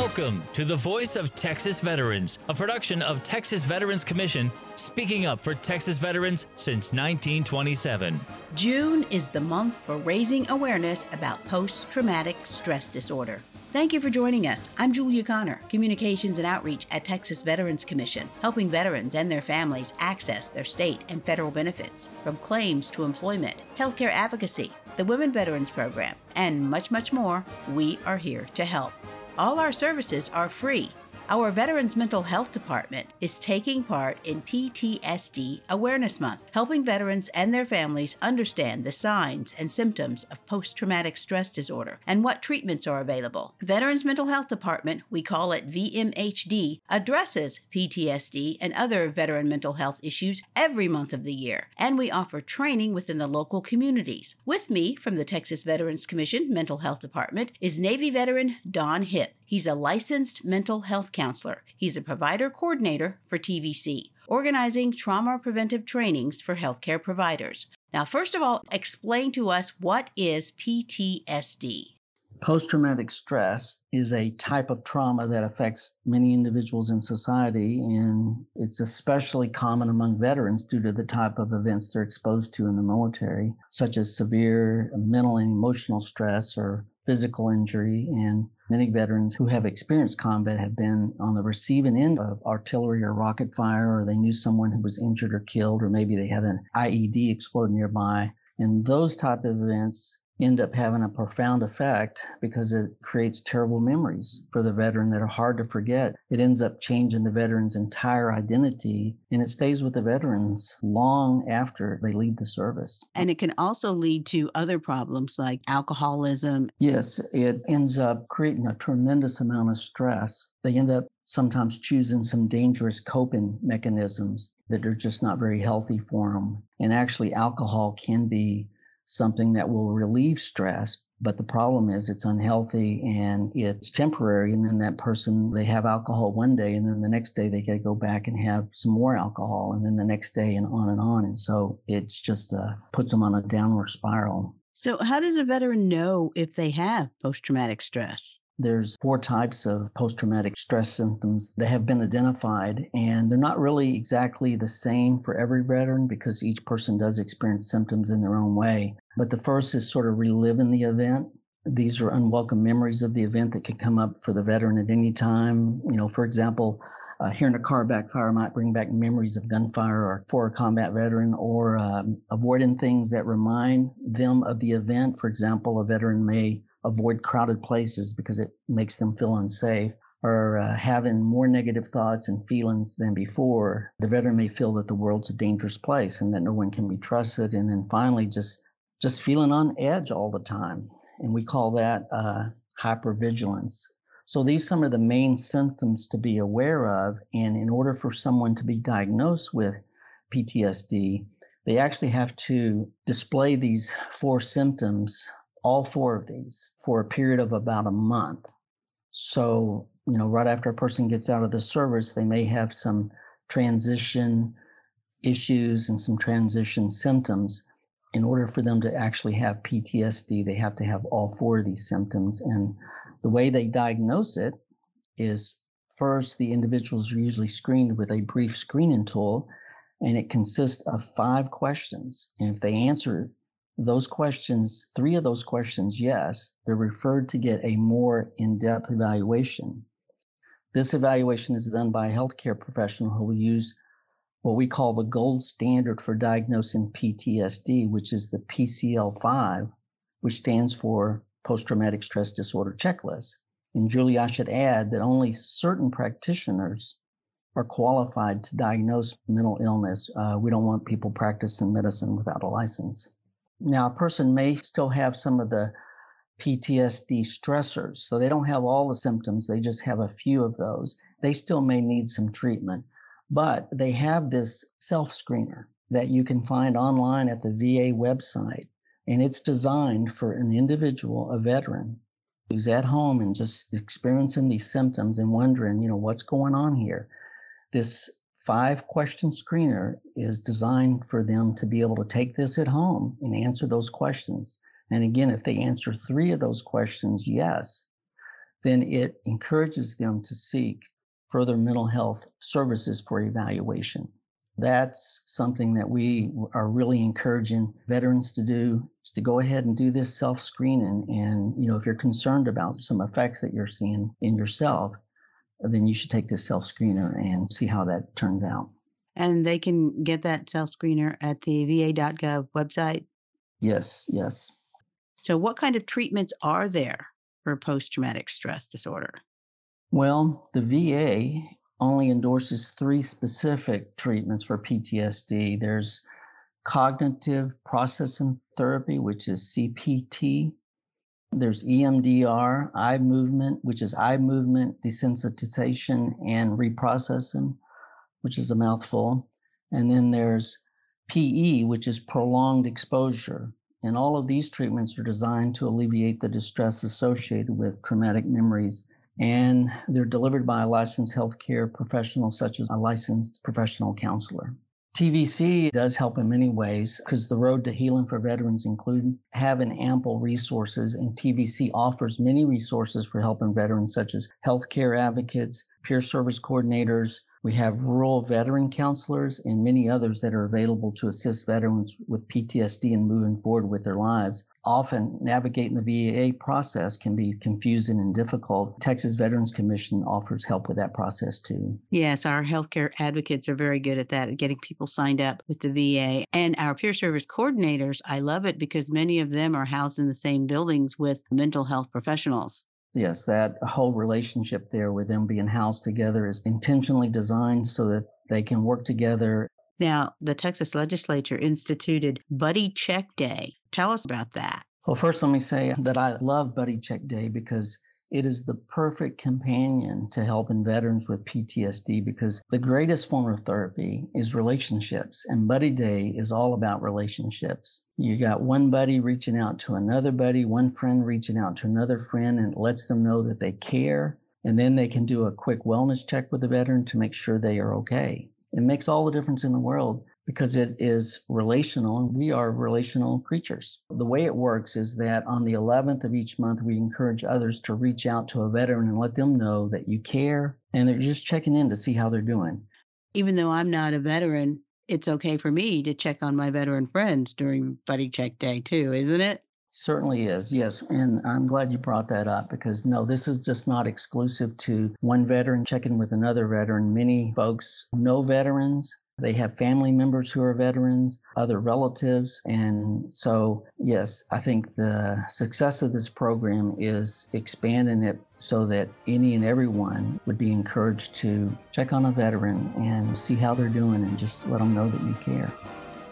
Welcome to the Voice of Texas Veterans, a production of Texas Veterans Commission, speaking up for Texas veterans since 1927. June is the month for raising awareness about post traumatic stress disorder. Thank you for joining us. I'm Julia Connor, Communications and Outreach at Texas Veterans Commission, helping veterans and their families access their state and federal benefits, from claims to employment, healthcare advocacy, the Women Veterans Program, and much, much more. We are here to help. All our services are free. Our Veterans Mental Health Department is taking part in PTSD Awareness Month, helping veterans and their families understand the signs and symptoms of post traumatic stress disorder and what treatments are available. Veterans Mental Health Department, we call it VMHD, addresses PTSD and other veteran mental health issues every month of the year, and we offer training within the local communities. With me from the Texas Veterans Commission Mental Health Department is Navy veteran Don Hip. He's a licensed mental health counselor. He's a provider coordinator for TVC, organizing trauma preventive trainings for healthcare providers. Now, first of all, explain to us what is PTSD. Post traumatic stress is a type of trauma that affects many individuals in society, and it's especially common among veterans due to the type of events they're exposed to in the military, such as severe mental and emotional stress or physical injury. And many veterans who have experienced combat have been on the receiving end of artillery or rocket fire, or they knew someone who was injured or killed, or maybe they had an IED explode nearby. And those type of events end up having a profound effect because it creates terrible memories for the veteran that are hard to forget. It ends up changing the veteran's entire identity and it stays with the veterans long after they leave the service. And it can also lead to other problems like alcoholism. Yes, it ends up creating a tremendous amount of stress. They end up sometimes choosing some dangerous coping mechanisms that are just not very healthy for them. And actually, alcohol can be something that will relieve stress but the problem is it's unhealthy and it's temporary and then that person they have alcohol one day and then the next day they got to go back and have some more alcohol and then the next day and on and on. And so it's just uh, puts them on a downward spiral. So how does a veteran know if they have post-traumatic stress there's four types of post traumatic stress symptoms that have been identified, and they're not really exactly the same for every veteran because each person does experience symptoms in their own way. But the first is sort of reliving the event. These are unwelcome memories of the event that could come up for the veteran at any time. You know, for example, uh, hearing a car backfire might bring back memories of gunfire or for a combat veteran, or um, avoiding things that remind them of the event. For example, a veteran may avoid crowded places because it makes them feel unsafe or uh, having more negative thoughts and feelings than before, the veteran may feel that the world's a dangerous place and that no one can be trusted. And then finally, just just feeling on edge all the time, and we call that uh, hypervigilance. So these some of the main symptoms to be aware of. And in order for someone to be diagnosed with PTSD, they actually have to display these four symptoms all four of these for a period of about a month. So, you know, right after a person gets out of the service, they may have some transition issues and some transition symptoms. In order for them to actually have PTSD, they have to have all four of these symptoms. And the way they diagnose it is first, the individuals are usually screened with a brief screening tool, and it consists of five questions. And if they answer those questions, three of those questions, yes, they're referred to get a more in depth evaluation. This evaluation is done by a healthcare professional who will use what we call the gold standard for diagnosing PTSD, which is the PCL 5, which stands for Post Traumatic Stress Disorder Checklist. And Julie, I should add that only certain practitioners are qualified to diagnose mental illness. Uh, we don't want people practicing medicine without a license. Now, a person may still have some of the PTSD stressors. So they don't have all the symptoms, they just have a few of those. They still may need some treatment, but they have this self screener that you can find online at the VA website. And it's designed for an individual, a veteran, who's at home and just experiencing these symptoms and wondering, you know, what's going on here. This five question screener is designed for them to be able to take this at home and answer those questions. And again, if they answer three of those questions, yes, then it encourages them to seek further mental health services for evaluation. That's something that we are really encouraging veterans to do is to go ahead and do this self-screening. And, you know, if you're concerned about some effects that you're seeing in yourself, then you should take this self-screener and see how that turns out. And they can get that self-screener at the va.gov website? Yes, yes. So what kind of treatments are there for post-traumatic stress disorder? Well, the VA only endorses three specific treatments for PTSD. There's cognitive processing therapy, which is CPT. There's EMDR, eye movement, which is eye movement desensitization and reprocessing, which is a mouthful. And then there's PE, which is prolonged exposure. And all of these treatments are designed to alleviate the distress associated with traumatic memories and they're delivered by a licensed healthcare professional, such as a licensed professional counselor. TVC does help in many ways because the road to healing for veterans include having ample resources, and TVC offers many resources for helping veterans, such as healthcare advocates, peer service coordinators, we have rural veteran counselors and many others that are available to assist veterans with PTSD and moving forward with their lives. Often navigating the VA process can be confusing and difficult. Texas Veterans Commission offers help with that process too. Yes, our healthcare advocates are very good at that, at getting people signed up with the VA. And our peer service coordinators, I love it because many of them are housed in the same buildings with mental health professionals. Yes, that whole relationship there with them being housed together is intentionally designed so that they can work together. Now, the Texas legislature instituted Buddy Check Day. Tell us about that. Well, first, let me say that I love Buddy Check Day because it is the perfect companion to helping veterans with PTSD because the greatest form of therapy is relationships, and Buddy Day is all about relationships. You got one buddy reaching out to another buddy, one friend reaching out to another friend, and it lets them know that they care. And then they can do a quick wellness check with the veteran to make sure they are okay. It makes all the difference in the world because it is relational and we are relational creatures. The way it works is that on the 11th of each month, we encourage others to reach out to a veteran and let them know that you care and they're just checking in to see how they're doing. Even though I'm not a veteran, it's okay for me to check on my veteran friends during Buddy Check Day too, isn't it? Certainly is, yes. And I'm glad you brought that up because no, this is just not exclusive to one veteran checking with another veteran. Many folks know veterans they have family members who are veterans, other relatives. And so, yes, I think the success of this program is expanding it so that any and everyone would be encouraged to check on a veteran and see how they're doing and just let them know that you care.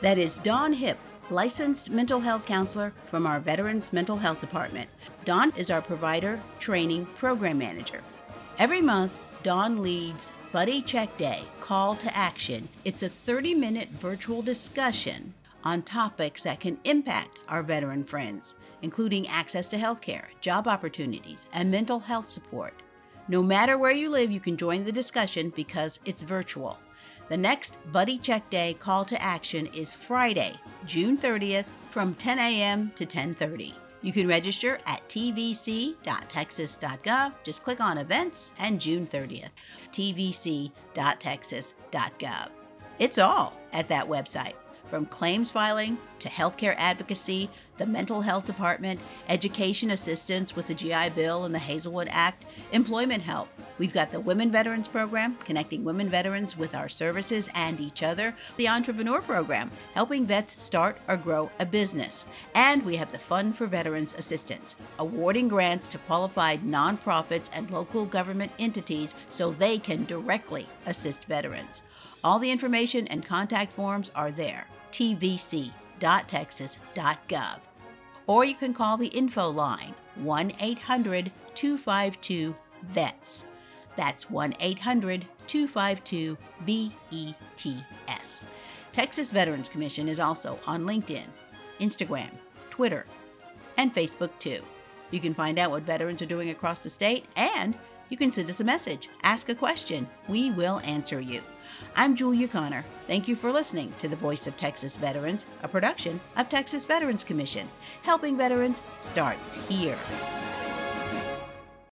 That is Dawn Hip, licensed mental health counselor from our Veterans Mental Health Department. Dawn is our provider training program manager. Every month, Dawn leads Buddy Check Day Call to Action. It's a 30 minute virtual discussion on topics that can impact our veteran friends, including access to healthcare, job opportunities, and mental health support. No matter where you live, you can join the discussion because it's virtual. The next Buddy Check Day call to action is Friday, June 30th from 10 a.m. to 10:30. You can register at tvc.texas.gov. Just click on events and June 30th. tvc.texas.gov. It's all at that website, from claims filing to healthcare advocacy, the mental health department, education assistance with the GI Bill and the Hazelwood Act, employment help We've got the Women Veterans Program, connecting women veterans with our services and each other, the Entrepreneur Program, helping vets start or grow a business. And we have the Fund for Veterans Assistance, awarding grants to qualified nonprofits and local government entities so they can directly assist veterans. All the information and contact forms are there tvc.texas.gov. Or you can call the info line 1 800 252 VETS. That's 1 800 252 VETS. Texas Veterans Commission is also on LinkedIn, Instagram, Twitter, and Facebook too. You can find out what veterans are doing across the state and you can send us a message, ask a question. We will answer you. I'm Julia Connor. Thank you for listening to The Voice of Texas Veterans, a production of Texas Veterans Commission. Helping veterans starts here.